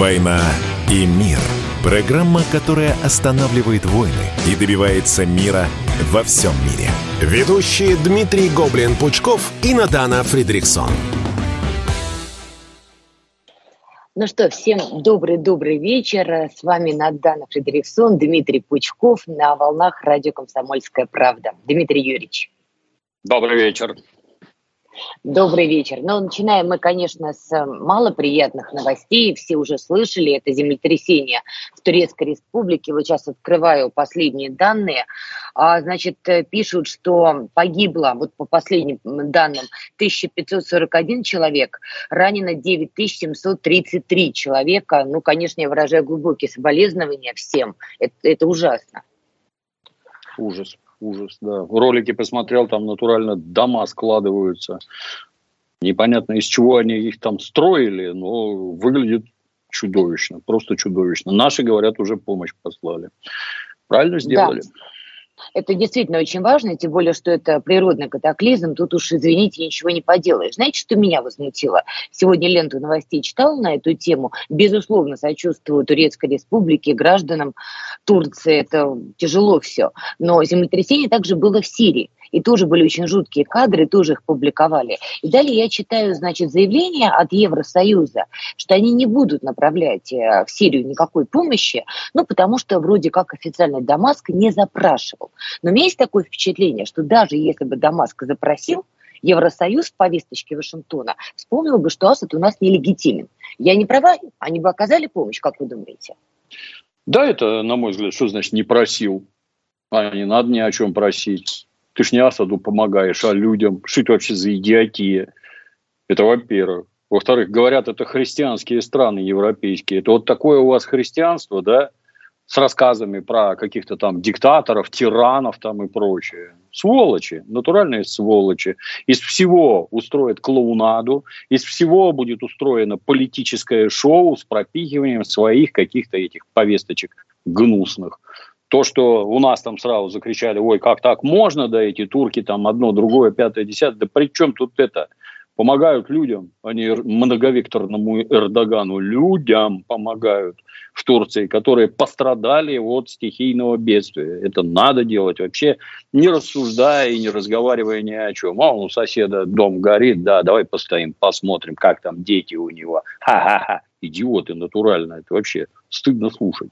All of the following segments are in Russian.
«Война и мир». Программа, которая останавливает войны и добивается мира во всем мире. Ведущие Дмитрий Гоблин-Пучков и Надана Фридриксон. Ну что, всем добрый-добрый вечер. С вами Надана Фредериксон, Дмитрий Пучков на волнах радио «Комсомольская правда». Дмитрий Юрьевич. Добрый вечер. Добрый вечер. Ну, начинаем мы, конечно, с э, малоприятных новостей. Все уже слышали, это землетрясение в Турецкой Республике. Вот сейчас открываю последние данные. А, значит, э, пишут, что погибло, вот по последним данным, 1541 человек, ранено 9733 человека. Ну, конечно, я выражаю глубокие соболезнования всем. Это, это ужасно. Ужас ужас, да. Ролики посмотрел, там натурально дома складываются. Непонятно, из чего они их там строили, но выглядит чудовищно, просто чудовищно. Наши, говорят, уже помощь послали. Правильно сделали. Да. Это действительно очень важно, тем более, что это природный катаклизм. Тут уж, извините, ничего не поделаешь. Знаете, что меня возмутило? Сегодня ленту новостей читал на эту тему. Безусловно, сочувствую Турецкой республике, гражданам Турции. Это тяжело все. Но землетрясение также было в Сирии и тоже были очень жуткие кадры, тоже их публиковали. И далее я читаю, значит, заявление от Евросоюза, что они не будут направлять э, в Сирию никакой помощи, ну, потому что вроде как официально Дамаск не запрашивал. Но у меня есть такое впечатление, что даже если бы Дамаск запросил, Евросоюз в повесточке Вашингтона вспомнил бы, что Асад у нас нелегитимен. Я не права? Они бы оказали помощь, как вы думаете? Да, это, на мой взгляд, что значит не просил? А не надо ни о чем просить. Ты ж не Асаду помогаешь, а людям. Что это вообще за идиотия? Это во-первых. Во-вторых, говорят, это христианские страны европейские. Это вот такое у вас христианство, да? С рассказами про каких-то там диктаторов, тиранов там и прочее. Сволочи, натуральные сволочи. Из всего устроят клоунаду, из всего будет устроено политическое шоу с пропихиванием своих каких-то этих повесточек гнусных то, что у нас там сразу закричали, ой, как так можно, да, эти турки там одно, другое, пятое, десятое, да при чем тут это? Помогают людям, они многовекторному Эрдогану, людям помогают в Турции, которые пострадали от стихийного бедствия. Это надо делать вообще, не рассуждая и не разговаривая ни о чем. А у соседа дом горит, да, давай постоим, посмотрим, как там дети у него. Ха-ха-ха, идиоты натурально, это вообще стыдно слушать.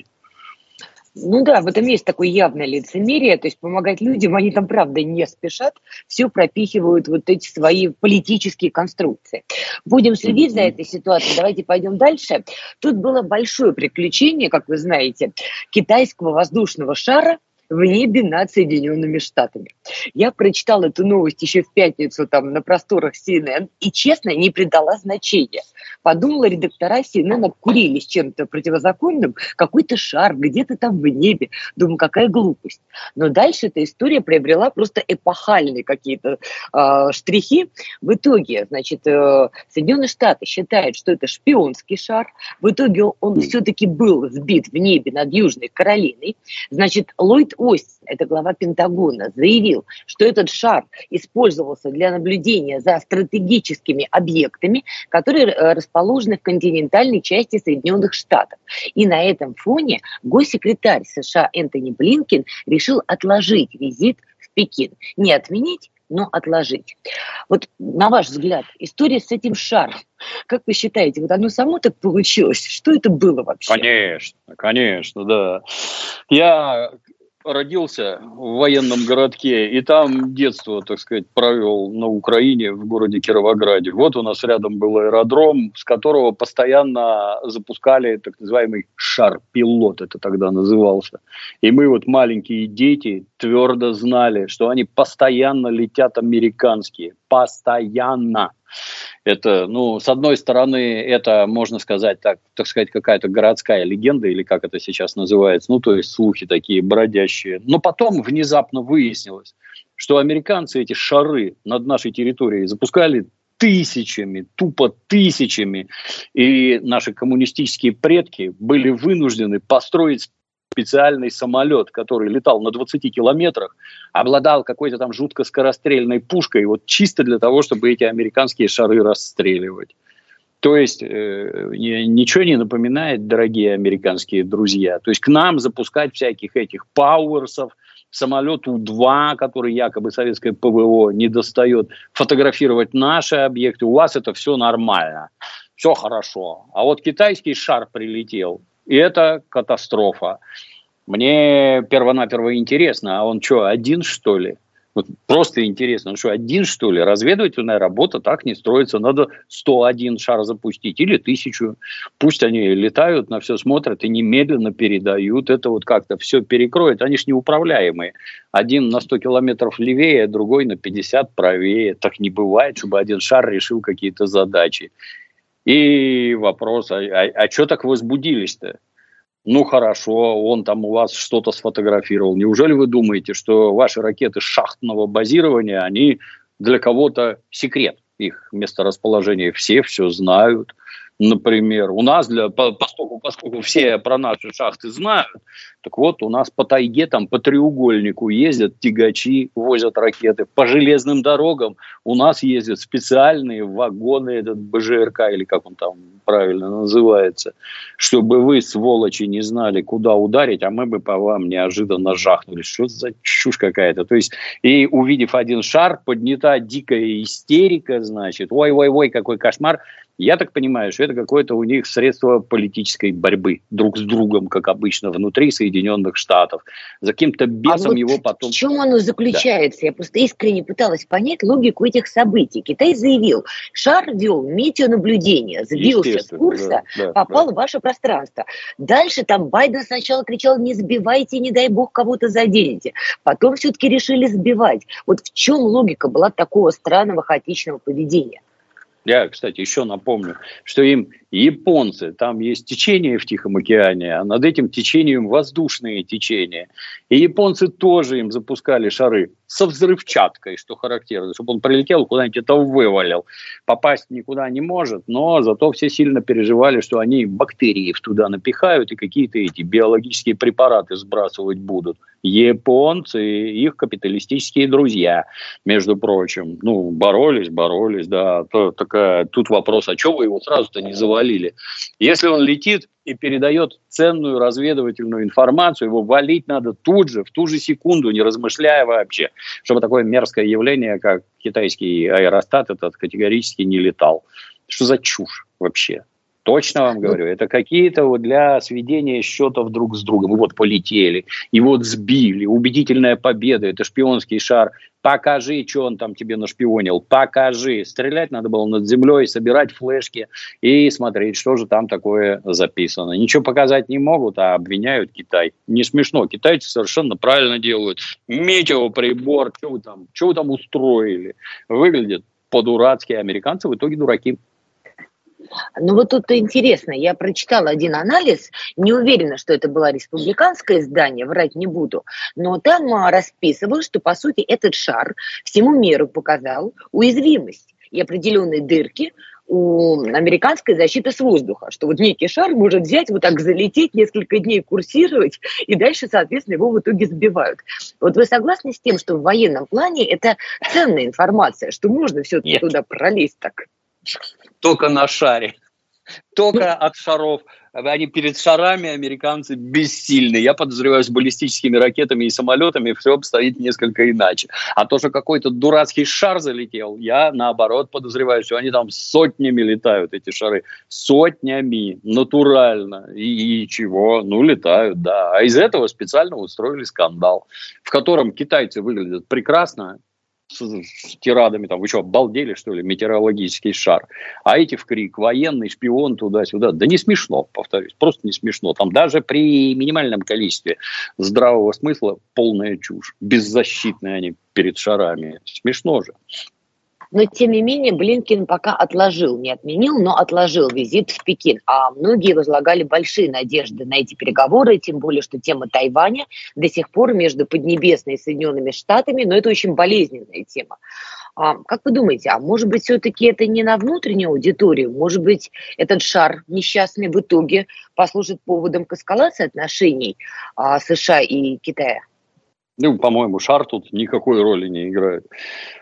Ну да, в этом есть такое явное лицемерие, то есть помогать людям, они там правда не спешат, все пропихивают вот эти свои политические конструкции. Будем следить за этой ситуацией, давайте пойдем дальше. Тут было большое приключение, как вы знаете, китайского воздушного шара, в небе над Соединенными Штатами. Я прочитала эту новость еще в пятницу там на просторах CNN и, честно, не придала значения. Подумала, редактора CNN обкурились чем-то противозаконным, какой-то шар где-то там в небе. Думаю, какая глупость. Но дальше эта история приобрела просто эпохальные какие-то э, штрихи. В итоге, значит, э, Соединенные Штаты считают, что это шпионский шар. В итоге он, он все-таки был сбит в небе над Южной Каролиной. Значит, Ллойд Остин, это глава Пентагона, заявил, что этот шар использовался для наблюдения за стратегическими объектами, которые э, расположены в континентальной части Соединенных Штатов. И на этом фоне госсекретарь США Энтони Блинкин решил отложить визит в Пекин. Не отменить, но отложить. Вот на ваш взгляд, история с этим шаром, как вы считаете, вот оно само так получилось? Что это было вообще? Конечно, конечно, да. Я родился в военном городке, и там детство, так сказать, провел на Украине, в городе Кировограде. Вот у нас рядом был аэродром, с которого постоянно запускали так называемый шар-пилот, это тогда назывался. И мы вот маленькие дети твердо знали, что они постоянно летят американские. Постоянно. Это, ну, с одной стороны, это, можно сказать, так, так сказать, какая-то городская легенда, или как это сейчас называется, ну, то есть слухи такие бродящие. Но потом внезапно выяснилось, что американцы эти шары над нашей территорией запускали тысячами, тупо тысячами. И наши коммунистические предки были вынуждены построить специальный самолет, который летал на 20 километрах, обладал какой-то там жутко скорострельной пушкой, вот чисто для того, чтобы эти американские шары расстреливать. То есть э, ничего не напоминает, дорогие американские друзья. То есть к нам запускать всяких этих пауэрсов, самолет У-2, который якобы советское ПВО не достает, фотографировать наши объекты. У вас это все нормально, все хорошо. А вот китайский шар прилетел, и это катастрофа. Мне первонаперво интересно, а он что, один что ли? Вот просто интересно, ну что, один что ли? Разведывательная работа так не строится. Надо 101 шар запустить или тысячу. Пусть они летают, на все смотрят и немедленно передают. Это вот как-то все перекроет. Они же неуправляемые. Один на 100 километров левее, другой на 50 правее. Так не бывает, чтобы один шар решил какие-то задачи. И вопрос, а, а, а что так возбудились-то? Ну хорошо, он там у вас что-то сфотографировал. Неужели вы думаете, что ваши ракеты шахтного базирования, они для кого-то секрет? Их месторасположение все все знают например. У нас, для, поскольку, поскольку все про наши шахты знают, так вот, у нас по тайге, там по треугольнику ездят тягачи, возят ракеты. По железным дорогам у нас ездят специальные вагоны, этот БЖРК, или как он там правильно называется, чтобы вы, сволочи, не знали, куда ударить, а мы бы по вам неожиданно жахнули. Что за чушь какая-то? То есть, и увидев один шар, поднята дикая истерика, значит, ой-ой-ой, какой кошмар. Я так понимаю, что это какое-то у них средство политической борьбы друг с другом, как обычно, внутри Соединенных Штатов. За каким-то бесом а вот его потом... В чем оно заключается? Да. Я просто искренне пыталась понять логику этих событий. Китай заявил, шар вел метеонаблюдение, сбился с курса, да, да, попал да. в ваше пространство. Дальше там Байден сначала кричал, не сбивайте, не дай бог кого-то заденете. Потом все-таки решили сбивать. Вот в чем логика была такого странного хаотичного поведения? Я, кстати, еще напомню, что им японцы, там есть течение в Тихом океане, а над этим течением воздушные течения. И японцы тоже им запускали шары со взрывчаткой, что характерно, чтобы он прилетел куда-нибудь это вывалил. Попасть никуда не может, но зато все сильно переживали, что они бактерии туда напихают и какие-то эти биологические препараты сбрасывать будут. Японцы, их капиталистические друзья, между прочим, ну, боролись, боролись, да, то, такая, тут вопрос, а что вы его сразу-то не завалили? Если он летит, и передает ценную разведывательную информацию, его валить надо тут же, в ту же секунду, не размышляя вообще, чтобы такое мерзкое явление, как китайский аэростат, этот категорически не летал. Что за чушь вообще? Точно вам говорю, это какие-то вот для сведения счетов друг с другом. И вот полетели, и вот сбили. Убедительная победа, это шпионский шар. Покажи, что он там тебе нашпионил. Покажи. Стрелять надо было над землей, собирать флешки и смотреть, что же там такое записано. Ничего показать не могут, а обвиняют Китай. Не смешно. Китайцы совершенно правильно делают. Метеоприбор, что вы там, что вы там устроили? Выглядит по-дурацки. Американцы в итоге дураки. Ну вот тут интересно, я прочитала один анализ, не уверена, что это было республиканское издание, врать не буду, но там а, расписывал, что по сути этот шар всему миру показал уязвимость и определенные дырки у американской защиты с воздуха, что вот некий шар может взять, вот так залететь, несколько дней курсировать, и дальше, соответственно, его в итоге сбивают. Вот вы согласны с тем, что в военном плане это ценная информация, что можно все-таки туда пролезть так? Только на шаре. Только от шаров. Они перед шарами, американцы, бессильны. Я подозреваю, с баллистическими ракетами и самолетами все обстоит несколько иначе. А то, что какой-то дурацкий шар залетел, я, наоборот, подозреваю, что они там сотнями летают, эти шары. Сотнями, натурально. И, и чего? Ну, летают, да. А из этого специально устроили скандал, в котором китайцы выглядят прекрасно, с, с тирадами, там, вы что, обалдели, что ли, метеорологический шар. А эти в крик, военный, шпион, туда-сюда. Да не смешно, повторюсь, просто не смешно. Там даже при минимальном количестве здравого смысла полная чушь. Беззащитные они перед шарами. Смешно же. Но, тем не менее, Блинкин пока отложил, не отменил, но отложил визит в Пекин. А многие возлагали большие надежды на эти переговоры, тем более, что тема Тайваня до сих пор между Поднебесной и Соединенными Штатами, но это очень болезненная тема. А, как вы думаете, а может быть, все-таки это не на внутреннюю аудиторию? Может быть, этот шар несчастный в итоге послужит поводом к эскалации отношений а, США и Китая? Ну, по-моему, шар тут никакой роли не играет.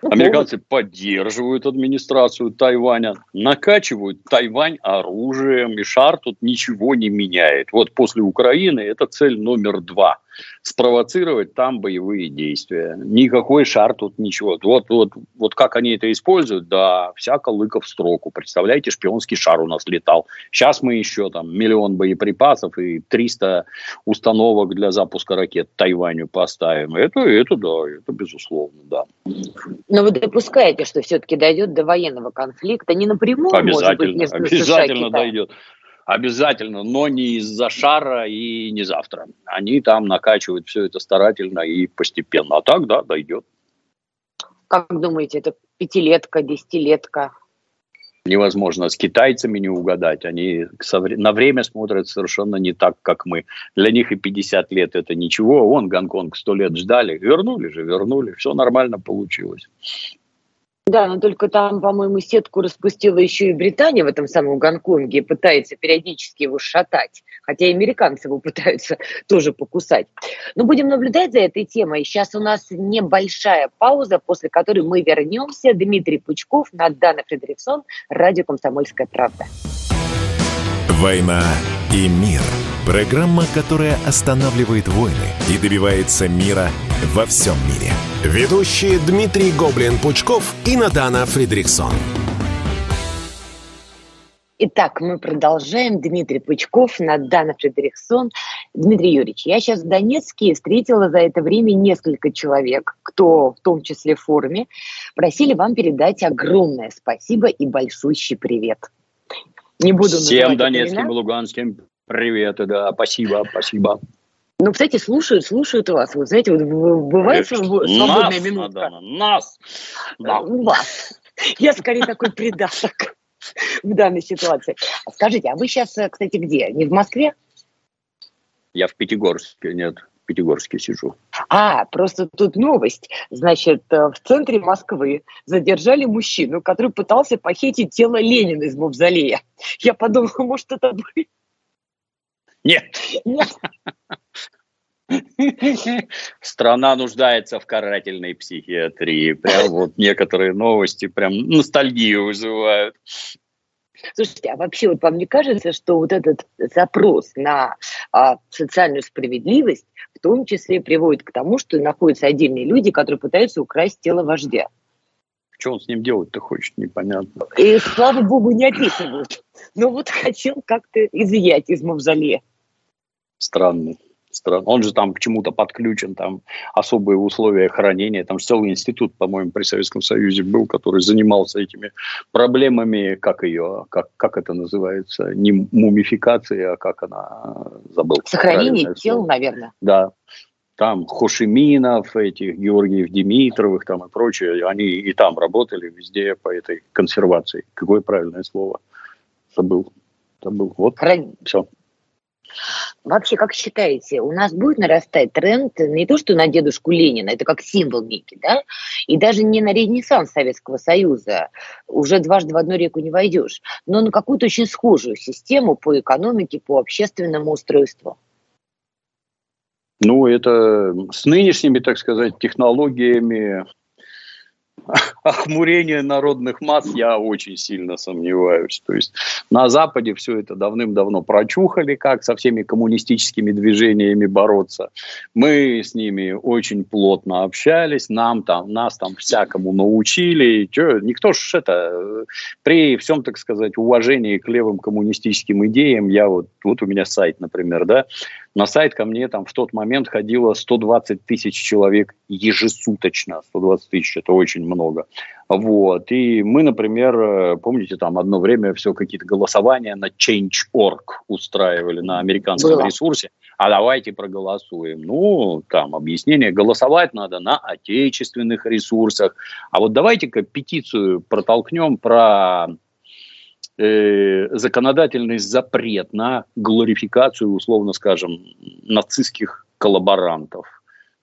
Ну, Американцы поддерживают администрацию Тайваня, накачивают Тайвань оружием, и шар тут ничего не меняет. Вот после Украины это цель номер два – спровоцировать там боевые действия. Никакой шар тут ничего. Вот, вот, вот как они это используют, да, всяко лыка в строку. Представляете, шпионский шар у нас летал. Сейчас мы еще там миллион боеприпасов и 300 установок для запуска ракет Тайваню поставим. Это, это да, это безусловно, да. Но вы допускаете, что все-таки дойдет до военного конфликта? Не напрямую, обязательно, может быть, между Обязательно дойдет. Обязательно, но не из-за шара и не завтра. Они там накачивают все это старательно и постепенно. А так, да, дойдет. Как думаете, это пятилетка, десятилетка? Невозможно. С китайцами не угадать. Они на время смотрят совершенно не так, как мы. Для них и 50 лет это ничего. Вон Гонконг сто лет ждали. Вернули же, вернули. Все нормально получилось. Да, но только там, по-моему, сетку распустила еще и Британия в этом самом Гонконге, пытается периодически его шатать, хотя и американцы его пытаются тоже покусать. Но будем наблюдать за этой темой. Сейчас у нас небольшая пауза, после которой мы вернемся. Дмитрий Пучков, Надана Фредериксон, радио «Комсомольская правда». «Война и мир» – программа, которая останавливает войны и добивается мира во всем мире. Ведущие Дмитрий Гоблин-Пучков и Надана Фридриксон. Итак, мы продолжаем. Дмитрий Пучков, Надана Фредериксон. Дмитрий Юрьевич, я сейчас в Донецке встретила за это время несколько человек, кто в том числе в форуме, просили вам передать огромное спасибо и большущий привет. Не буду Всем донецким и луганским привет, да, спасибо, спасибо. Ну, кстати, слушают, слушают вас. Вот знаете, вот бывает свободная нас, минутка. Надо, нас. Да. Вас. Я скорее такой придаток в данной ситуации. Скажите, а вы сейчас, э, кстати, где? Не в Москве? Я в Пятигорске, нет, в Пятигорске сижу. А, просто тут новость. Значит, э, в центре Москвы задержали мужчину, который пытался похитить тело Ленина из мавзолея. Я подумала, может, это вы? Нет. Страна нуждается в карательной психиатрии. Прям вот некоторые новости прям ностальгию вызывают. Слушайте, а вообще вот вам не кажется, что вот этот запрос на а, социальную справедливость в том числе приводит к тому, что находятся отдельные люди, которые пытаются украсть тело вождя? Что он с ним делать-то хочет, непонятно. И, слава богу, не описывают. Но вот хотел как-то изъять из мавзолея. Странный стран. Он же там к чему-то подключен, там особые условия хранения. Там же целый институт, по-моему, при Советском Союзе был, который занимался этими проблемами, как ее, как, как это называется, не мумификация, а как она, забыл. Сохранение тел, слово. наверное. Да, там Хошиминов, этих Георгиев Димитровых там и прочее, они и там работали везде по этой консервации. Какое правильное слово? Забыл. Забыл. Вот, Хран... все. Вообще, как считаете, у нас будет нарастать тренд не то, что на дедушку Ленина, это как символ некий, да, и даже не на ренессанс Советского Союза, уже дважды в одну реку не войдешь, но на какую-то очень схожую систему по экономике, по общественному устройству? Ну, это с нынешними, так сказать, технологиями охмурение народных масс я очень сильно сомневаюсь. То есть на Западе все это давным-давно прочухали, как со всеми коммунистическими движениями бороться. Мы с ними очень плотно общались, нам там, нас там всякому научили. Че, никто ж это, при всем, так сказать, уважении к левым коммунистическим идеям, я вот, вот у меня сайт, например, да, на сайт ко мне там в тот момент ходило 120 тысяч человек ежесуточно. 120 тысяч – это очень много. Вот. И мы, например, э, помните, там одно время все какие-то голосования на Change.org устраивали на американском Было. ресурсе. А давайте проголосуем. Ну, там объяснение. Голосовать надо на отечественных ресурсах. А вот давайте-ка петицию протолкнем про э, законодательный запрет на глорификацию, условно скажем, нацистских коллаборантов.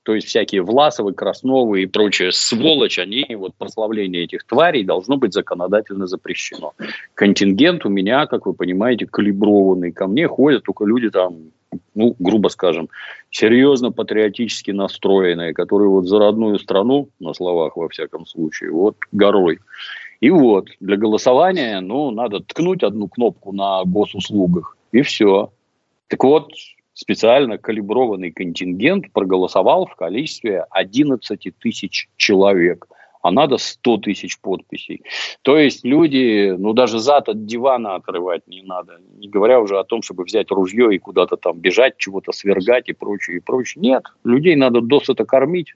То есть всякие Власовы, Красновы и прочая сволочь, они, вот прославление этих тварей должно быть законодательно запрещено. Контингент у меня, как вы понимаете, калиброванный. Ко мне ходят только люди там ну, грубо скажем, серьезно патриотически настроенные, которые вот за родную страну, на словах во всяком случае, вот горой. И вот, для голосования, ну, надо ткнуть одну кнопку на госуслугах, и все. Так вот, специально калиброванный контингент проголосовал в количестве 11 тысяч человек – а надо 100 тысяч подписей. То есть люди, ну даже зад от дивана отрывать не надо, не говоря уже о том, чтобы взять ружье и куда-то там бежать, чего-то свергать и прочее, и прочее. Нет, людей надо досыта кормить,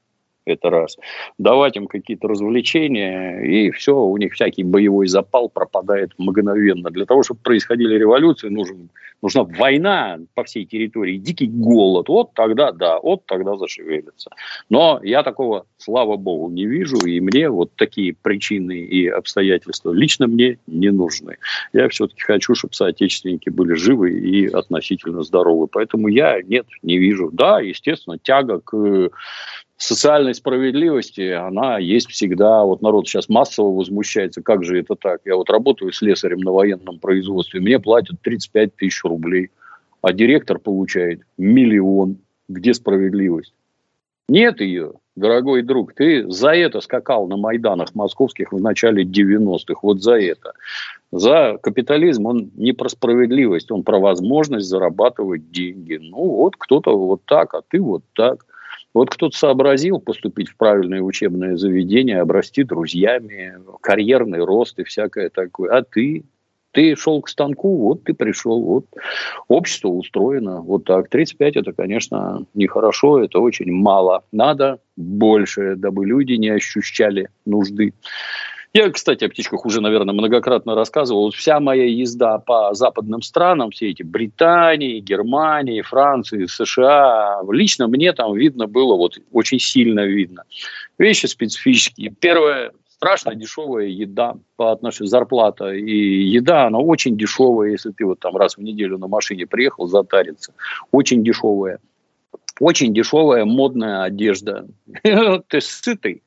это раз. Давать им какие-то развлечения, и все, у них всякий боевой запал пропадает мгновенно. Для того, чтобы происходили революции, нужен, нужна война по всей территории, дикий голод. Вот тогда, да, вот тогда зашевелится. Но я такого, слава богу, не вижу, и мне вот такие причины и обстоятельства лично мне не нужны. Я все-таки хочу, чтобы соотечественники были живы и относительно здоровы. Поэтому я, нет, не вижу. Да, естественно, тяга к социальной справедливости, она есть всегда. Вот народ сейчас массово возмущается, как же это так? Я вот работаю слесарем на военном производстве, мне платят 35 тысяч рублей, а директор получает миллион. Где справедливость? Нет ее, дорогой друг. Ты за это скакал на Майданах московских в начале 90-х. Вот за это. За капитализм он не про справедливость, он про возможность зарабатывать деньги. Ну вот кто-то вот так, а ты вот так. Вот кто-то сообразил поступить в правильное учебное заведение, обрасти друзьями, карьерный рост и всякое такое. А ты? Ты шел к станку, вот ты пришел, вот общество устроено вот так. 35 это, конечно, нехорошо, это очень мало. Надо больше, дабы люди не ощущали нужды. Я, кстати, о птичках уже, наверное, многократно рассказывал. Вся моя езда по западным странам, все эти Британии, Германии, Франции, США, лично мне там видно было, вот очень сильно видно. Вещи специфические. Первое, страшно дешевая еда по отношению зарплата и еда, она очень дешевая, если ты вот там раз в неделю на машине приехал затариться. Очень дешевая. Очень дешевая модная одежда. Ты сытый,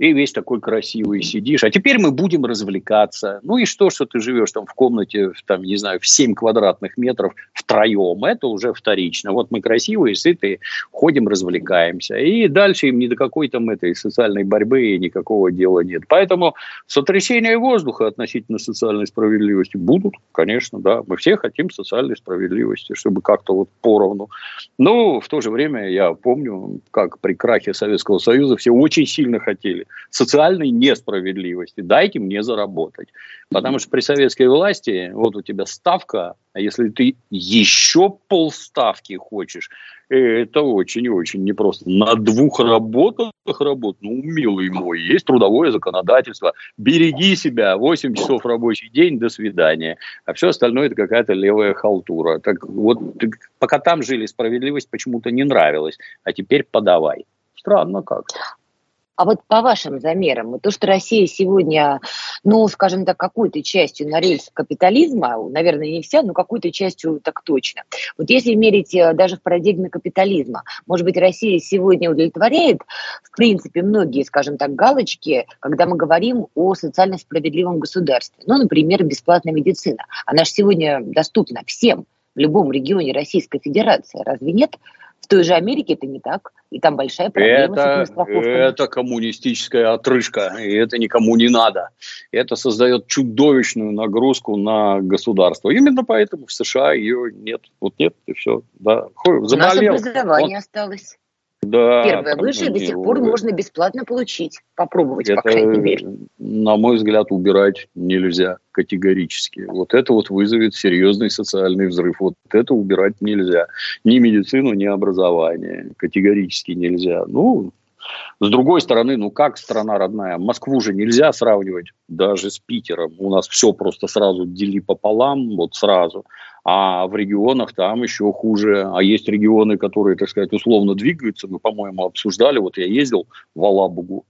и весь такой красивый сидишь. А теперь мы будем развлекаться. Ну и что, что ты живешь там в комнате, там, не знаю, в 7 квадратных метров втроем, это уже вторично. Вот мы красивые, сытые, ходим, развлекаемся. И дальше им ни до какой там этой социальной борьбы никакого дела нет. Поэтому сотрясения воздуха относительно социальной справедливости будут, конечно, да. Мы все хотим социальной справедливости, чтобы как-то вот поровну. Но в то же время я помню, как при крахе Советского Союза все очень сильно хотели социальной несправедливости. Дайте мне заработать. Потому что при советской власти вот у тебя ставка, а если ты еще полставки хочешь, это очень-очень непросто. На двух работах работать, ну, милый мой, есть трудовое законодательство. Береги себя, 8 часов рабочий день, до свидания. А все остальное это какая-то левая халтура. Так вот, пока там жили, справедливость почему-то не нравилась, а теперь подавай. Странно как. А вот по вашим замерам, то, что Россия сегодня, ну, скажем так, какой-то частью на рельс капитализма, наверное, не вся, но какой-то частью так точно. Вот если мерить э, даже в парадигме капитализма, может быть, Россия сегодня удовлетворяет, в принципе, многие, скажем так, галочки, когда мы говорим о социально справедливом государстве. Ну, например, бесплатная медицина. Она же сегодня доступна всем в любом регионе Российской Федерации. Разве нет? Той же Америке это не так, и там большая проблема это, с Это коммунистическая отрыжка, и это никому не надо. Это создает чудовищную нагрузку на государство. Именно поэтому в США ее нет. Вот нет, и все. Да. Заболел. У нас образование Он... осталось. Да, Первое высшее до сих пор можно бесплатно получить. Попробовать, это, по крайней мере. На мой взгляд, убирать нельзя категорически. Вот это вот вызовет серьезный социальный взрыв. Вот это убирать нельзя. Ни медицину, ни образование. Категорически нельзя. Ну, с другой стороны, ну как страна родная? Москву же нельзя сравнивать даже с Питером. У нас все просто сразу дели пополам, вот сразу. А в регионах там еще хуже. А есть регионы, которые, так сказать, условно двигаются. Мы, по-моему, обсуждали. Вот я ездил в Алабугу.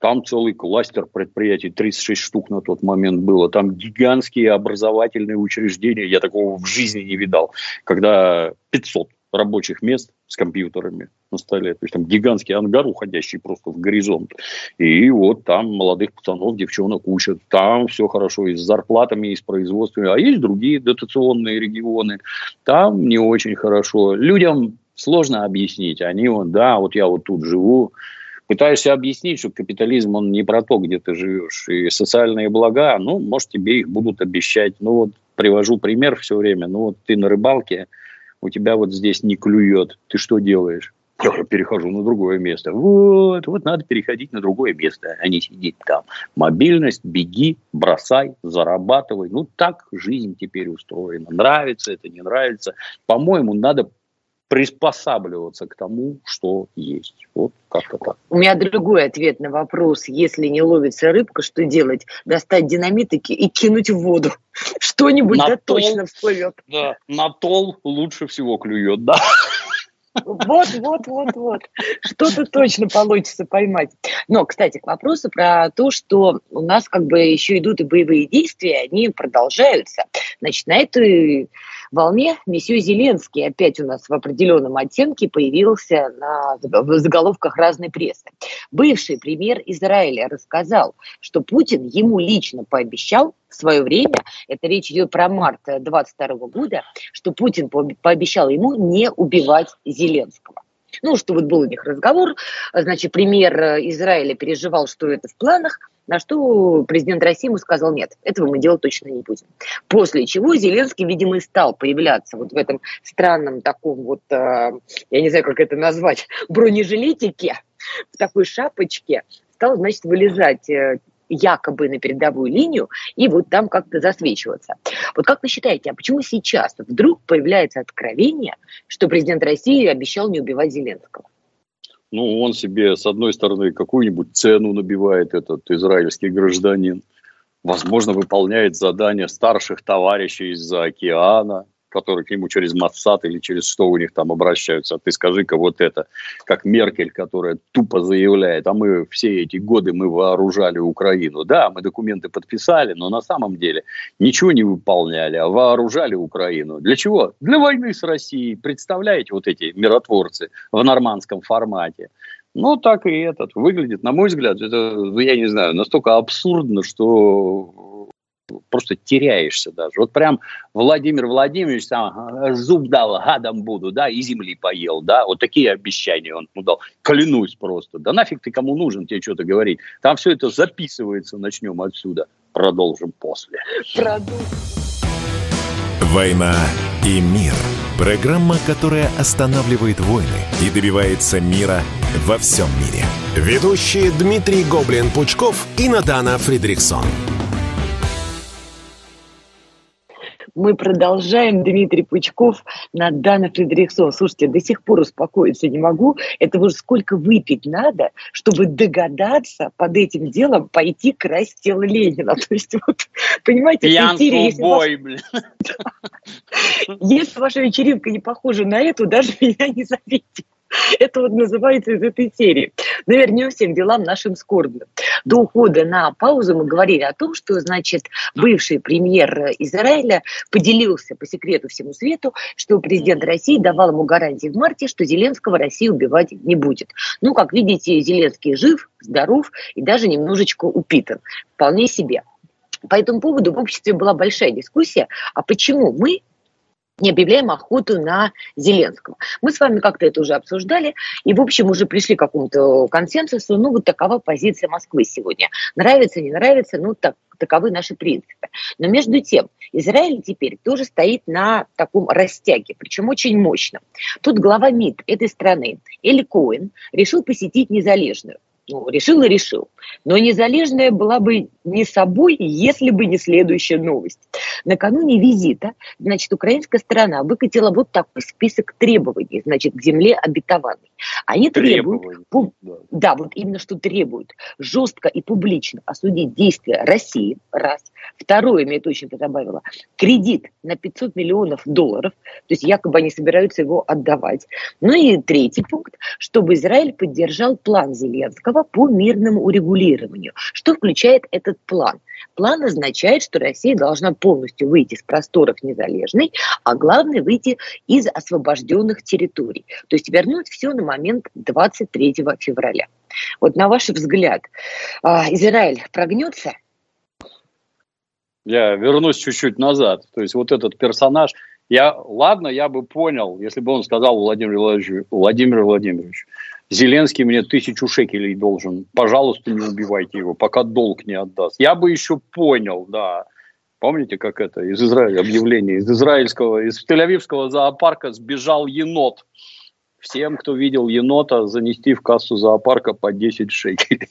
Там целый кластер предприятий, 36 штук на тот момент было. Там гигантские образовательные учреждения. Я такого в жизни не видал. Когда 500 рабочих мест с компьютерами на столе. То есть там гигантский ангар, уходящий просто в горизонт. И вот там молодых пацанов, девчонок учат. Там все хорошо и с зарплатами, и с производством. А есть другие дотационные регионы. Там не очень хорошо. Людям сложно объяснить. Они вот, да, вот я вот тут живу, пытаешься объяснить, что капитализм, он не про то, где ты живешь. И социальные блага, ну, может, тебе их будут обещать. Ну, вот привожу пример все время. Ну, вот ты на рыбалке, у тебя вот здесь не клюет. Ты что делаешь? Я перехожу на другое место. Вот, вот надо переходить на другое место, а не сидеть там. Мобильность, беги, бросай, зарабатывай. Ну, так жизнь теперь устроена. Нравится это, не нравится. По-моему, надо приспосабливаться к тому, что есть. Вот как-то так. У меня другой ответ на вопрос. Если не ловится рыбка, что делать? Достать динамит и, и кинуть в воду. Что-нибудь да тол, точно всплывет. Да, на тол лучше всего клюет, да. Вот, вот, вот, вот. Что-то точно получится поймать. Но, кстати, к вопросу про то, что у нас как бы еще идут и боевые действия, они продолжаются. Значит, на этой волне месье Зеленский опять у нас в определенном оттенке появился на, в заголовках разной прессы. Бывший премьер Израиля рассказал, что Путин ему лично пообещал в свое время, это речь идет про март 22 года, что Путин пообещал ему не убивать Зеленского. Ну, что вот был у них разговор, значит, премьер Израиля переживал, что это в планах, на что президент России ему сказал, нет, этого мы делать точно не будем. После чего Зеленский, видимо, и стал появляться вот в этом странном таком вот, э, я не знаю, как это назвать, бронежилетике, в такой шапочке, стал, значит, вылезать э, якобы на передовую линию и вот там как-то засвечиваться. Вот как вы считаете, а почему сейчас вдруг появляется откровение, что президент России обещал не убивать Зеленского? Ну, он себе, с одной стороны, какую-нибудь цену набивает, этот израильский гражданин. Возможно, выполняет задания старших товарищей из-за океана которые к нему через Моссад или через что у них там обращаются. А ты скажи-ка вот это, как Меркель, которая тупо заявляет, а мы все эти годы мы вооружали Украину. Да, мы документы подписали, но на самом деле ничего не выполняли, а вооружали Украину. Для чего? Для войны с Россией. Представляете, вот эти миротворцы в нормандском формате. Ну, так и этот. Выглядит, на мой взгляд, это, я не знаю, настолько абсурдно, что просто теряешься даже. Вот прям Владимир Владимирович там зуб дал, гадом буду, да, и земли поел, да, вот такие обещания он дал. Клянусь просто. Да нафиг ты кому нужен тебе что-то говорить? Там все это записывается, начнем отсюда. Продолжим после. Продолжим. «Война и мир» – программа, которая останавливает войны и добивается мира во всем мире. Ведущие Дмитрий Гоблин-Пучков и Надана Фридриксон. Мы продолжаем. Дмитрий Пучков, Надана Фредериксон. Слушайте, до сих пор успокоиться не могу. Это уже сколько выпить надо, чтобы догадаться под этим делом пойти красть тело Ленина. То есть, вот, понимаете, Пьянку если, бой, блин. если ваша вечеринка не похожа на эту, даже меня не зовите. Это вот называется из этой серии. Но вернемся к делам нашим скорбным. До ухода на паузу мы говорили о том, что, значит, бывший премьер Израиля поделился по секрету всему свету, что президент России давал ему гарантии в марте, что Зеленского Россия убивать не будет. Ну, как видите, Зеленский жив, здоров и даже немножечко упитан. Вполне себе. По этому поводу в обществе была большая дискуссия, а почему мы не объявляем охоту на Зеленского. Мы с вами как-то это уже обсуждали, и, в общем, уже пришли к какому-то консенсусу. Ну, вот такова позиция Москвы сегодня. Нравится, не нравится, ну, так, таковы наши принципы. Но между тем, Израиль теперь тоже стоит на таком растяге, причем очень мощном. Тут глава МИД этой страны, Эль Коэн, решил посетить Незалежную. Ну, решил и решил. Но незалежная была бы не собой, если бы не следующая новость. Накануне визита, значит, украинская сторона выкатила вот такой список требований, значит, к земле обетованной. Они требуют, пу- да. да, вот именно что требуют, жестко и публично осудить действия России, раз. Второе, мне это очень позабавило, кредит на 500 миллионов долларов, то есть якобы они собираются его отдавать. Ну и третий пункт, чтобы Израиль поддержал план Зеленского Зеленского по мирному урегулированию. Что включает этот план? План означает, что Россия должна полностью выйти с просторов незалежной, а главное выйти из освобожденных территорий. То есть вернуть все на момент 23 февраля. Вот на ваш взгляд, а, Израиль прогнется? Я вернусь чуть-чуть назад. То есть вот этот персонаж, я, ладно, я бы понял, если бы он сказал Владимир Владимирович, Владимир Владимирович, Зеленский мне тысячу шекелей должен, пожалуйста, не убивайте его, пока долг не отдаст. Я бы еще понял, да. Помните, как это из Израиля объявление, из израильского, из Тель-Авивского зоопарка сбежал енот. Всем, кто видел енота, занести в кассу зоопарка по 10 шекелей.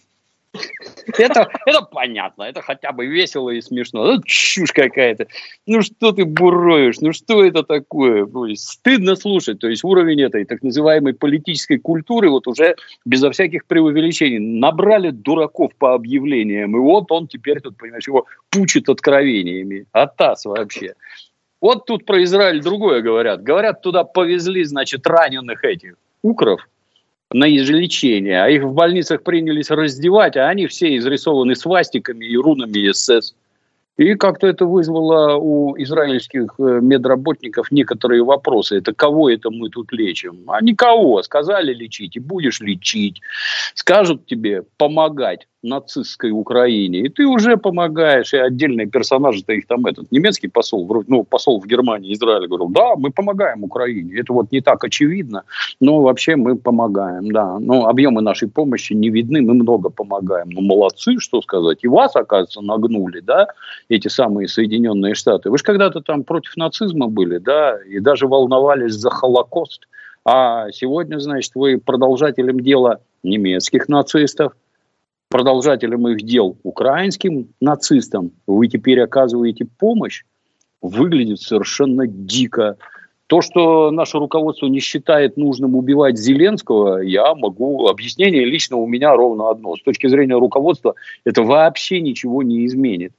Это, это понятно, это хотя бы весело и смешно. Ну, чушь какая-то. Ну, что ты буровишь? Ну, что это такое? Стыдно слушать. То есть уровень этой так называемой политической культуры вот уже безо всяких преувеличений. Набрали дураков по объявлениям. И вот он теперь тут, понимаешь, его пучит откровениями. Атас вообще. Вот тут про Израиль другое говорят. Говорят, туда повезли, значит, раненых этих укров – на излечение, а их в больницах принялись раздевать, а они все изрисованы свастиками и рунами СС. И как-то это вызвало у израильских э, медработников некоторые вопросы. Это кого это мы тут лечим? А никого. Сказали лечить, и будешь лечить. Скажут тебе помогать нацистской Украине, и ты уже помогаешь, и отдельные персонажи-то их там этот, немецкий посол, ну, посол в Германии, Израиле, говорил, да, мы помогаем Украине, это вот не так очевидно, но вообще мы помогаем, да, но объемы нашей помощи не видны, мы много помогаем, ну, молодцы, что сказать, и вас, оказывается, нагнули, да, эти самые Соединенные Штаты, вы же когда-то там против нацизма были, да, и даже волновались за Холокост, а сегодня, значит, вы продолжателем дела немецких нацистов, продолжателям их дел украинским нацистам, вы теперь оказываете помощь, выглядит совершенно дико. То, что наше руководство не считает нужным убивать Зеленского, я могу... Объяснение лично у меня ровно одно. С точки зрения руководства это вообще ничего не изменит.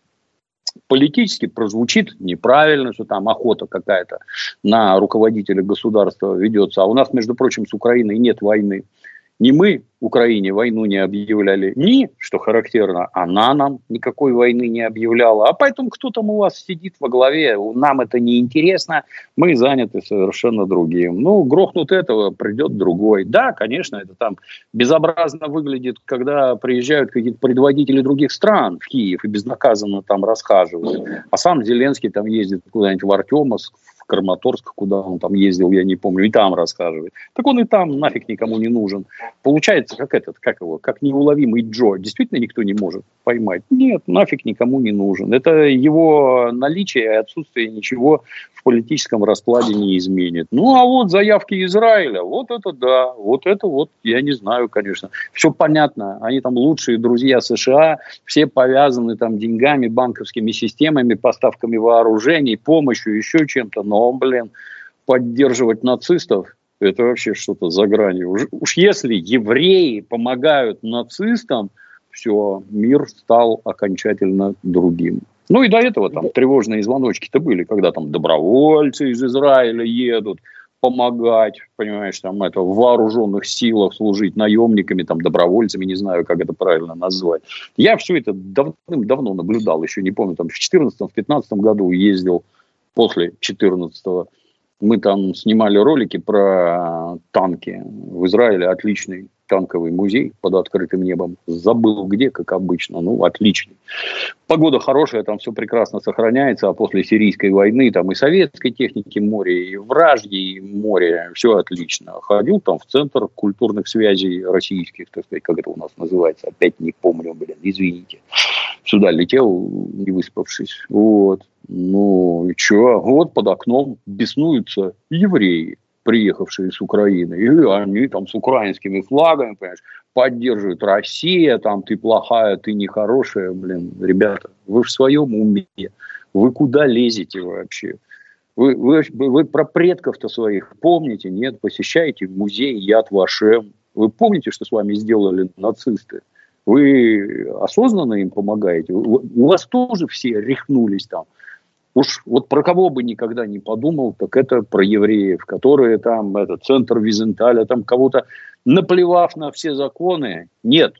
Политически прозвучит неправильно, что там охота какая-то на руководителя государства ведется. А у нас, между прочим, с Украиной нет войны. Не мы Украине войну не объявляли, ни, что характерно, она нам никакой войны не объявляла. А поэтому кто там у вас сидит во главе, нам это не интересно, мы заняты совершенно другим. Ну, грохнут этого, придет другой. Да, конечно, это там безобразно выглядит, когда приезжают какие-то предводители других стран в Киев и безнаказанно там расхаживают. А сам Зеленский там ездит куда-нибудь в Артемовск, в Краматорск, куда он там ездил, я не помню, и там рассказывает. Так он и там нафиг никому не нужен. Получается, как этот, как его, как неуловимый Джо. Действительно никто не может поймать? Нет, нафиг никому не нужен. Это его наличие и отсутствие ничего в политическом раскладе не изменит. Ну, а вот заявки Израиля, вот это да, вот это вот, я не знаю, конечно. Все понятно, они там лучшие друзья США, все повязаны там деньгами, банковскими системами, поставками вооружений, помощью, еще чем-то. Но, блин, поддерживать нацистов, это вообще что-то за гранью. Уж, уж если евреи помогают нацистам, все, мир стал окончательно другим. Ну и до этого там тревожные звоночки-то были, когда там добровольцы из Израиля едут помогать, понимаешь, там это в вооруженных силах служить наемниками, там добровольцами, не знаю, как это правильно назвать. Я все это давным-давно наблюдал, еще не помню, там в 2014-2015 году ездил после 2014 мы там снимали ролики про танки в Израиле. Отличный танковый музей под открытым небом. Забыл где, как обычно. Ну, отличный. Погода хорошая, там все прекрасно сохраняется. А после сирийской войны там и советской техники море, и вражьей море. Все отлично. Ходил там в центр культурных связей российских, так сказать, как это у нас называется. Опять не помню, блин, извините. Сюда летел, не выспавшись. Вот. Ну, и что? Вот под окном беснуются евреи приехавшие с Украины, и они там с украинскими флагами, понимаешь, поддерживают Россия, там ты плохая, ты нехорошая, блин, ребята, вы в своем уме, вы куда лезете вообще? Вы, вы, вы про предков-то своих помните, нет? Посещаете музей Яд Вашем. Вы помните, что с вами сделали нацисты? Вы осознанно им помогаете? У вас тоже все рехнулись там. Уж вот про кого бы никогда не подумал, так это про евреев, которые там, этот центр Визенталя, там кого-то, наплевав на все законы, нет,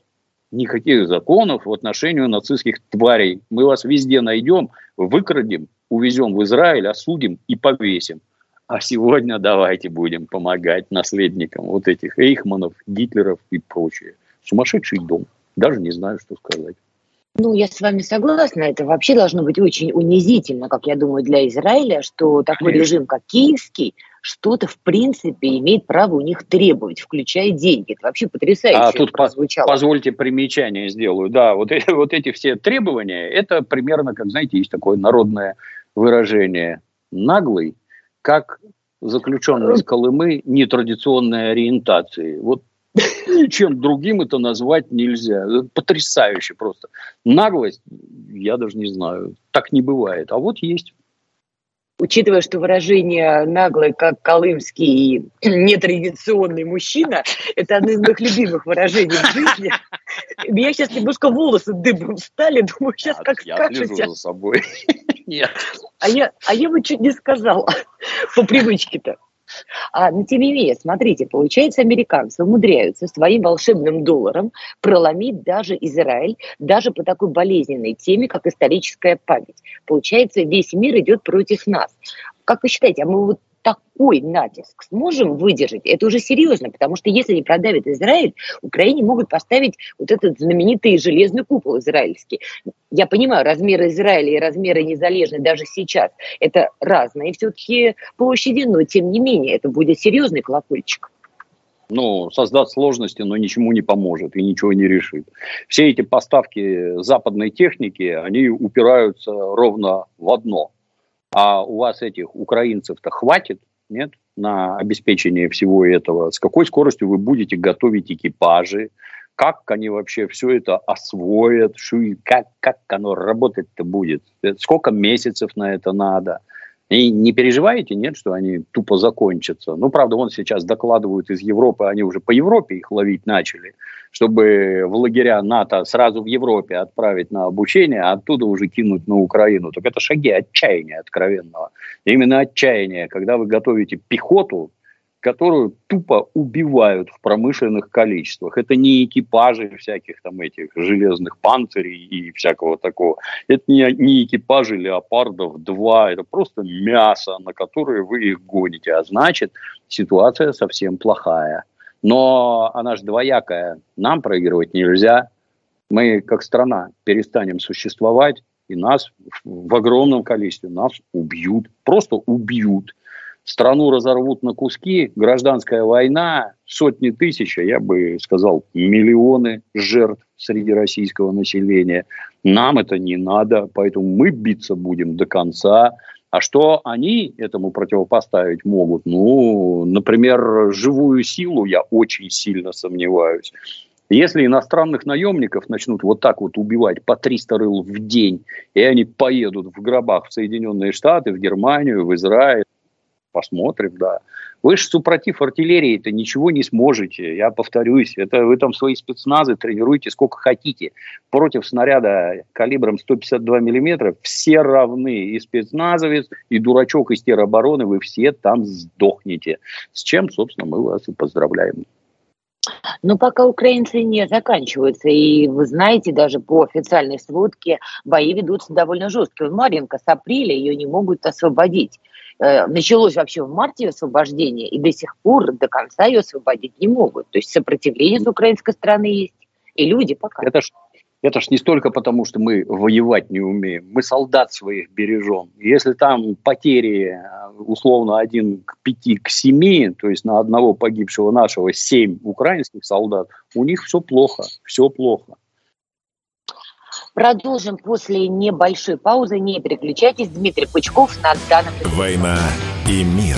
никаких законов в отношении нацистских тварей. Мы вас везде найдем, выкрадем, увезем в Израиль, осудим и повесим. А сегодня давайте будем помогать наследникам вот этих Эйхманов, Гитлеров и прочее. Сумасшедший дом. Даже не знаю, что сказать. Ну, я с вами согласна. Это вообще должно быть очень унизительно, как я думаю, для Израиля, что такой режим, как киевский, что-то в принципе имеет право у них требовать, включая деньги. Это вообще потрясающе а тут прозвучало. Позвольте примечание сделаю. Да, вот, эти, вот эти все требования, это примерно, как, знаете, есть такое народное выражение «наглый», как заключенный из Колымы нетрадиционной ориентации. Вот ничем другим это назвать нельзя. потрясающе просто. Наглость, я даже не знаю, так не бывает. А вот есть учитывая, что выражение «наглый, как колымский и нетрадиционный мужчина» – это одно из моих любимых выражений в жизни. Меня сейчас немножко волосы дыбом стали, думаю, сейчас как я скажете. Я за собой. Нет. А я, а я бы чуть не сказала по привычке-то. А, но тем не менее, смотрите, получается, американцы умудряются своим волшебным долларом проломить даже Израиль, даже по такой болезненной теме, как историческая память. Получается, весь мир идет против нас. Как вы считаете, а мы вот такой натиск сможем выдержать, это уже серьезно, потому что если не продавит Израиль, Украине могут поставить вот этот знаменитый железный купол израильский. Я понимаю, размеры Израиля и размеры незалежны даже сейчас, это разные все-таки площади, но тем не менее, это будет серьезный колокольчик ну, создаст сложности, но ничему не поможет и ничего не решит. Все эти поставки западной техники, они упираются ровно в одно а у вас этих украинцев-то хватит, нет, на обеспечение всего этого, с какой скоростью вы будете готовить экипажи, как они вообще все это освоят, как, как оно работать-то будет, сколько месяцев на это надо – и не переживаете, нет, что они тупо закончатся. Ну, правда, вон сейчас докладывают из Европы, они уже по Европе их ловить начали, чтобы в лагеря НАТО сразу в Европе отправить на обучение, а оттуда уже кинуть на Украину. Так это шаги отчаяния откровенного. Именно отчаяние, когда вы готовите пехоту, которую тупо убивают в промышленных количествах. Это не экипажи всяких там этих железных панцирей и всякого такого. Это не, не экипажи леопардов 2, это просто мясо, на которое вы их гоните. А значит, ситуация совсем плохая. Но она же двоякая. Нам проигрывать нельзя. Мы, как страна, перестанем существовать, и нас в огромном количестве нас убьют. Просто убьют страну разорвут на куски, гражданская война, сотни тысяч, а я бы сказал, миллионы жертв среди российского населения. Нам это не надо, поэтому мы биться будем до конца. А что они этому противопоставить могут? Ну, например, живую силу я очень сильно сомневаюсь. Если иностранных наемников начнут вот так вот убивать по 300 рыл в день, и они поедут в гробах в Соединенные Штаты, в Германию, в Израиль, посмотрим, да. Вы же супротив артиллерии-то ничего не сможете. Я повторюсь, это вы там свои спецназы тренируете сколько хотите. Против снаряда калибром 152 миллиметра все равны. И спецназовец, и дурачок из теробороны, вы все там сдохнете. С чем, собственно, мы вас и поздравляем. Но пока украинцы не заканчиваются, и вы знаете, даже по официальной сводке бои ведутся довольно жесткие. Маринка с апреля ее не могут освободить. Э, началось вообще в марте освобождение, и до сих пор до конца ее освободить не могут. То есть сопротивление с украинской стороны есть, и люди пока. Это это ж не столько потому, что мы воевать не умеем, мы солдат своих бережем. Если там потери э, условно один к пяти, к семи, то есть на одного погибшего нашего семь украинских солдат, у них все плохо, все плохо. Продолжим после небольшой паузы. Не переключайтесь. Дмитрий Пучков на данном... «Война и мир».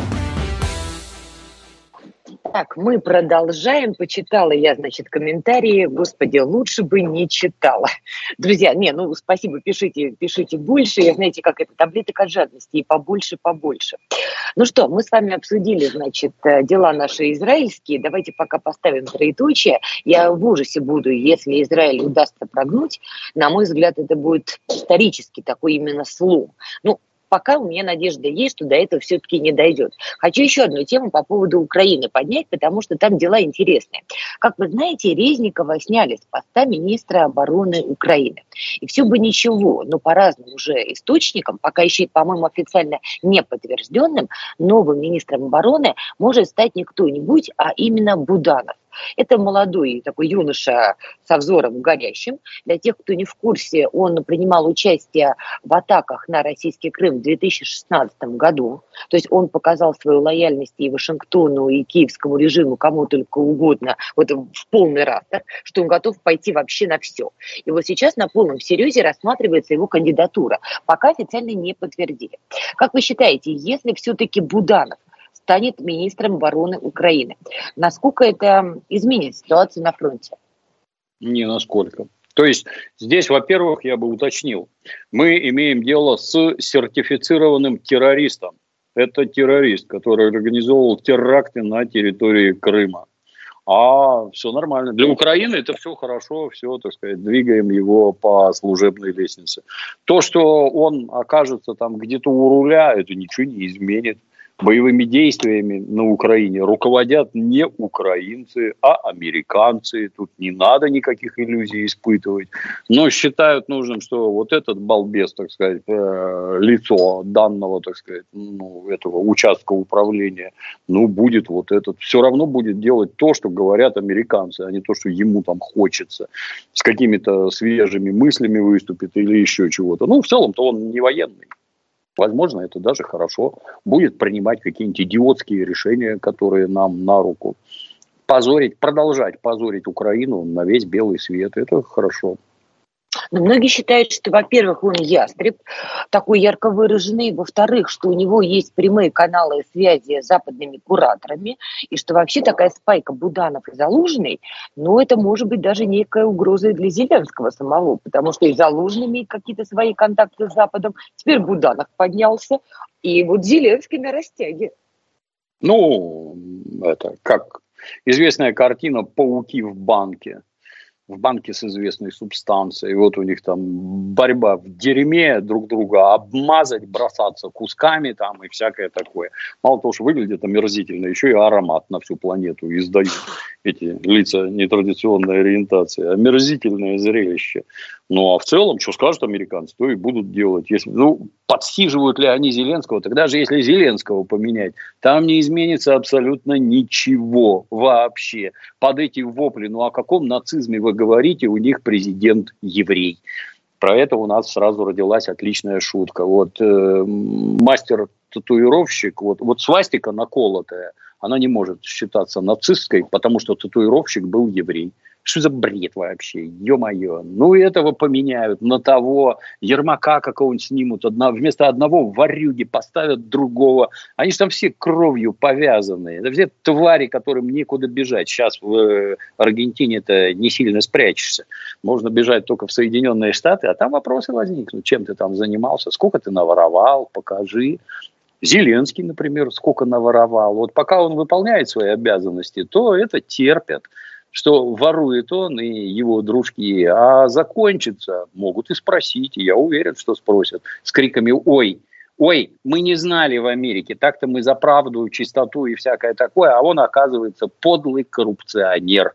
Так, мы продолжаем. Почитала я, значит, комментарии. Господи, лучше бы не читала. Друзья, не, ну, спасибо, пишите, пишите больше. Я, знаете, как это, таблеток от жадности. И побольше, побольше. Ну что, мы с вами обсудили, значит, э, дела наши израильские. Давайте пока поставим троеточие. Я в ужасе буду, если Израиль удастся прогнуть. На мой взгляд, это будет исторический такой именно слом. Ну, пока у меня надежда есть, что до этого все-таки не дойдет. Хочу еще одну тему по поводу Украины поднять, потому что там дела интересные. Как вы знаете, Резникова сняли с поста министра обороны Украины. И все бы ничего, но по разным уже источникам, пока еще, по-моему, официально не подтвержденным, новым министром обороны может стать не кто-нибудь, а именно Буданов. Это молодой такой юноша со взором горящим. Для тех, кто не в курсе, он принимал участие в атаках на российский Крым в 2016 году. То есть он показал свою лояльность и Вашингтону, и киевскому режиму, кому только угодно, вот в полный раз, да, что он готов пойти вообще на все. И вот сейчас на полном серьезе рассматривается его кандидатура. Пока официально не подтвердили. Как вы считаете, если все-таки Буданов станет министром обороны Украины. Насколько это изменит ситуацию на фронте? Не насколько. То есть здесь, во-первых, я бы уточнил, мы имеем дело с сертифицированным террористом. Это террорист, который организовывал теракты на территории Крыма. А все нормально. Для Украины это все хорошо, все, так сказать, двигаем его по служебной лестнице. То, что он окажется там где-то у руля, это ничего не изменит боевыми действиями на Украине руководят не украинцы, а американцы. Тут не надо никаких иллюзий испытывать. Но считают нужным, что вот этот балбес, так сказать, э, лицо данного, так сказать, ну, этого участка управления, ну, будет вот этот, все равно будет делать то, что говорят американцы, а не то, что ему там хочется. С какими-то свежими мыслями выступит или еще чего-то. Ну, в целом-то он не военный. Возможно, это даже хорошо. Будет принимать какие-нибудь идиотские решения, которые нам на руку. Позорить, продолжать позорить Украину на весь белый свет. Это хорошо. Но многие считают, что, во-первых, он ястреб, такой ярко выраженный, во-вторых, что у него есть прямые каналы связи с западными кураторами, и что вообще такая спайка Буданов и Залужный, ну, это может быть даже некая угроза для Зеленского самого, потому что и Залужный имеет какие-то свои контакты с Западом, теперь Буданов поднялся, и вот Зеленский на растяге. Ну, это как известная картина «Пауки в банке» в банке с известной субстанцией. Вот у них там борьба в дерьме друг друга обмазать, бросаться кусками там и всякое такое. Мало того, что выглядит омерзительно, еще и аромат на всю планету издают эти лица нетрадиционной ориентации. Омерзительное зрелище. Ну, а в целом, что скажут американцы, то и будут делать. Если, ну, подсиживают ли они Зеленского, тогда же если Зеленского поменять, там не изменится абсолютно ничего вообще. Под эти вопли, ну, о каком нацизме вы говорите, у них президент еврей. Про это у нас сразу родилась отличная шутка. Вот э, мастер-татуировщик, вот, вот свастика наколотая, она не может считаться нацистской, потому что татуировщик был еврей. Что за бред вообще? Ё-моё. Ну, этого поменяют на того. Ермака какого-нибудь снимут. Одна, вместо одного варюги поставят другого. Они же там все кровью повязаны. Это все твари, которым некуда бежать. Сейчас в э, Аргентине-то не сильно спрячешься. Можно бежать только в Соединенные Штаты, а там вопросы возникнут. Чем ты там занимался? Сколько ты наворовал? Покажи. Зеленский, например, сколько наворовал. Вот пока он выполняет свои обязанности, то это терпят что ворует он и его дружки, а закончится, могут и спросить, и я уверен, что спросят, с криками «Ой!» Ой, мы не знали в Америке, так-то мы за правду, чистоту и всякое такое, а он, оказывается, подлый коррупционер.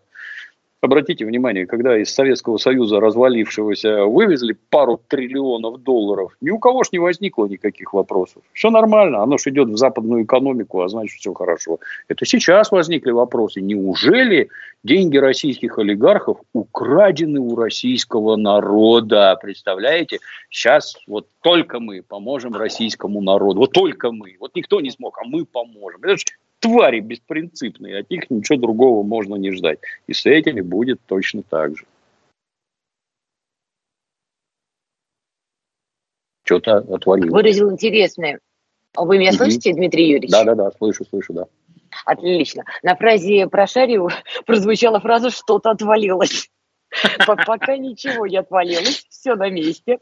Обратите внимание, когда из Советского Союза развалившегося вывезли пару триллионов долларов, ни у кого ж не возникло никаких вопросов. Все нормально, оно же идет в западную экономику, а значит все хорошо. Это сейчас возникли вопросы. Неужели деньги российских олигархов украдены у российского народа? Представляете? Сейчас вот только мы поможем российскому народу. Вот только мы. Вот никто не смог, а мы поможем. Это же твари беспринципные, от них ничего другого можно не ждать. И с этими будет точно так же. Что-то отвалилось. Выразил интересное. Вы меня слышите, Дмитрий Юрьевич? Да, да, да, слышу, слышу, да. Отлично. На фразе про Шарию прозвучала фраза «что-то отвалилось». Пока ничего не отвалилось, все на месте.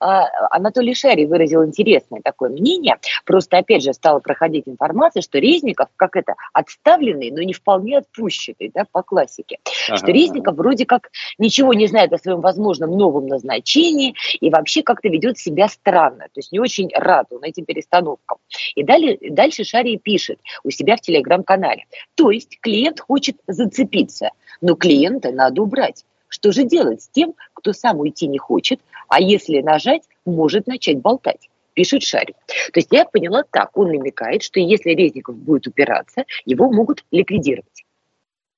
А, Анатолий Шари выразил интересное такое мнение. Просто, опять же, стала проходить информация, что Резников, как это, отставленный, но не вполне отпущенный, да, по классике. Что Резников вроде как ничего не знает о своем возможном новом назначении и вообще как-то ведет себя странно. То есть не очень рад он этим перестановкам. И далее, дальше Шари пишет у себя в телеграм-канале. То есть клиент хочет зацепиться, но клиента надо убрать. Что же делать с тем, кто сам уйти не хочет, а если нажать, может начать болтать? пишет Шарик. То есть я поняла так, он намекает, что если Резников будет упираться, его могут ликвидировать.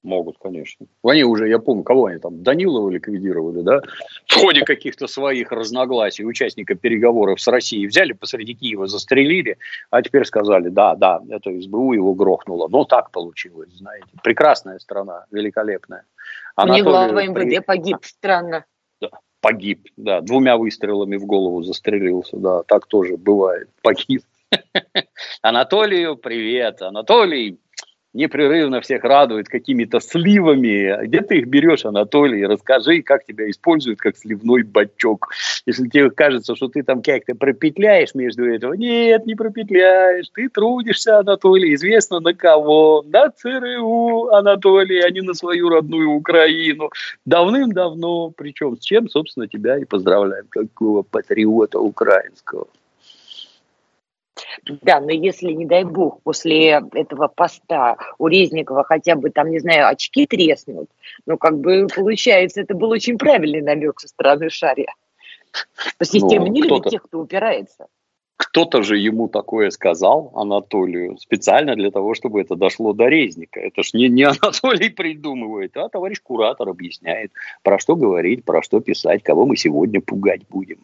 Могут, конечно. Они уже, я помню, кого они там, Данилова ликвидировали, да? В ходе каких-то своих разногласий участника переговоров с Россией взяли посреди Киева, застрелили, а теперь сказали, да, да, это СБУ его грохнуло. Но так получилось, знаете. Прекрасная страна, великолепная. Анатолий, Мне глава МВД погиб, странно. Да, погиб, да, двумя выстрелами в голову застрелился, да, так тоже бывает, погиб. Анатолию привет, Анатолий, непрерывно всех радует какими-то сливами. Где ты их берешь, Анатолий? Расскажи, как тебя используют как сливной бачок. Если тебе кажется, что ты там как-то пропетляешь между этого, нет, не пропетляешь. Ты трудишься, Анатолий, известно на кого. На ЦРУ, Анатолий, а не на свою родную Украину. Давным-давно. Причем с чем, собственно, тебя и поздравляем, какого патриота украинского. Да, но если, не дай бог, после этого поста у Резникова хотя бы там, не знаю, очки треснут, ну, как бы, получается, это был очень правильный намек со стороны Шария. Что система ну, не любит тех, кто упирается. Кто-то же ему такое сказал, Анатолию, специально для того, чтобы это дошло до Резника. Это ж не, не Анатолий придумывает, а товарищ куратор объясняет, про что говорить, про что писать, кого мы сегодня пугать будем.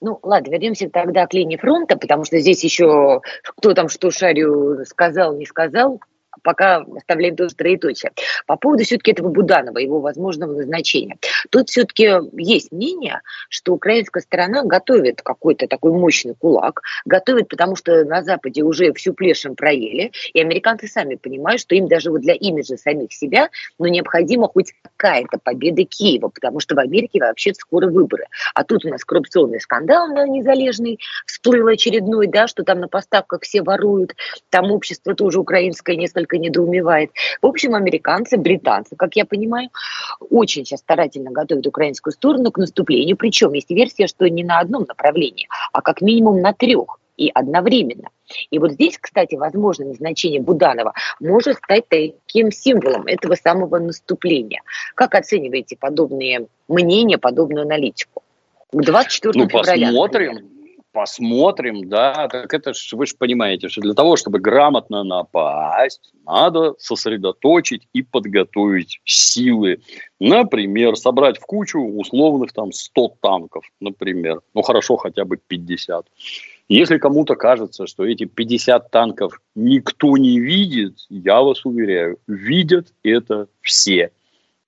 Ну, ладно, вернемся тогда к линии фронта, потому что здесь еще кто там что Шарю сказал, не сказал, пока оставляем тоже троеточие. По поводу все-таки этого Буданова, его возможного назначения. Тут все-таки есть мнение, что украинская сторона готовит какой-то такой мощный кулак, готовит, потому что на Западе уже всю плешем проели, и американцы сами понимают, что им даже вот для имиджа самих себя, ну, необходима хоть какая-то победа Киева, потому что в Америке вообще скоро выборы. А тут у нас коррупционный скандал на незалежный всплыл очередной, да, что там на поставках все воруют, там общество тоже украинское несколько несколько недоумевает. В общем, американцы, британцы, как я понимаю, очень сейчас старательно готовят украинскую сторону к наступлению. Причем есть версия, что не на одном направлении, а как минимум на трех и одновременно. И вот здесь, кстати, возможно, назначение Буданова может стать таким символом этого самого наступления. Как оцениваете подобные мнения, подобную аналитику? К 24 ну, февраля. Посмотрим. Например посмотрим, да, так это ж, вы же понимаете, что для того, чтобы грамотно напасть, надо сосредоточить и подготовить силы. Например, собрать в кучу условных там 100 танков, например. Ну, хорошо, хотя бы 50. Если кому-то кажется, что эти 50 танков никто не видит, я вас уверяю, видят это все.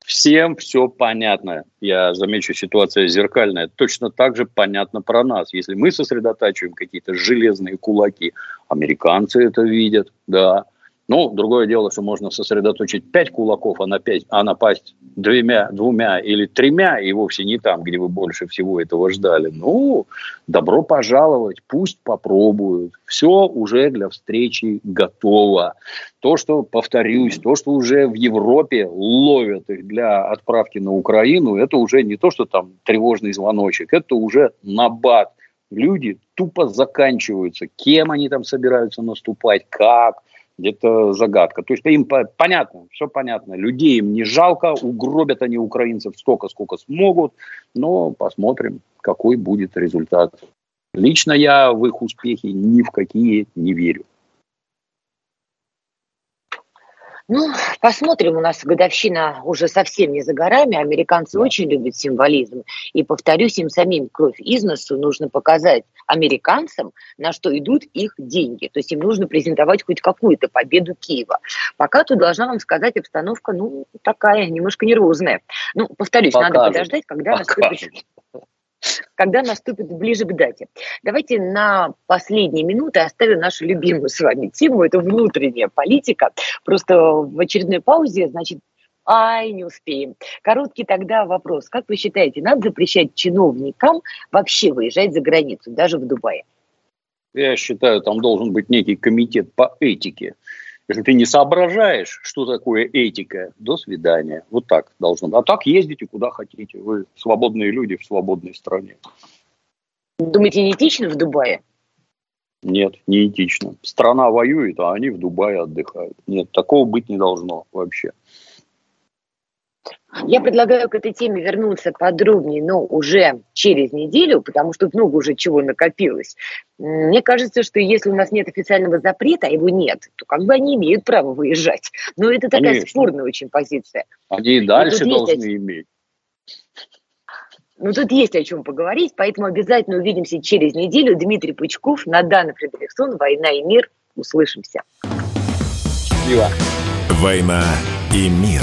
Всем все понятно. Я замечу, ситуация зеркальная. Точно так же понятно про нас. Если мы сосредотачиваем какие-то железные кулаки, американцы это видят, да. Ну, другое дело, что можно сосредоточить пять кулаков, а, напасть, а напасть двумя, двумя или тремя, и вовсе не там, где вы больше всего этого ждали. Ну, добро пожаловать, пусть попробуют. Все уже для встречи готово. То, что, повторюсь, то, что уже в Европе ловят их для отправки на Украину, это уже не то, что там тревожный звоночек, это уже набат. Люди тупо заканчиваются. Кем они там собираются наступать, как – где-то загадка. То есть им понятно, все понятно. Людей им не жалко, угробят они украинцев столько, сколько смогут, но посмотрим, какой будет результат. Лично я в их успехи ни в какие не верю. Ну, посмотрим, у нас годовщина уже совсем не за горами, американцы очень любят символизм. И, повторюсь, им самим кровь из носу нужно показать американцам, на что идут их деньги. То есть им нужно презентовать хоть какую-то победу Киева. Пока тут должна вам сказать обстановка, ну, такая, немножко нервозная. Ну, повторюсь, Покажет. надо подождать, когда Покажет. наступит когда наступит ближе к дате. Давайте на последние минуты оставим нашу любимую с вами тему, это внутренняя политика. Просто в очередной паузе, значит, Ай, не успеем. Короткий тогда вопрос. Как вы считаете, надо запрещать чиновникам вообще выезжать за границу, даже в Дубае? Я считаю, там должен быть некий комитет по этике. Если ты не соображаешь, что такое этика, до свидания. Вот так должно быть. А так ездите куда хотите. Вы свободные люди в свободной стране. Думаете, не этично в Дубае? Нет, не этично. Страна воюет, а они в Дубае отдыхают. Нет, такого быть не должно вообще. Я предлагаю к этой теме вернуться подробнее, но уже через неделю, потому что много уже чего накопилось. Мне кажется, что если у нас нет официального запрета, а его нет, то как бы они имеют право выезжать. Но это такая Конечно. спорная очень позиция. Они и дальше и должны есть... иметь. Ну, тут есть о чем поговорить, поэтому обязательно увидимся через неделю. Дмитрий Пучков, Надана Фредериксон, «Война и мир». Услышимся. Счастливо. «Война и мир».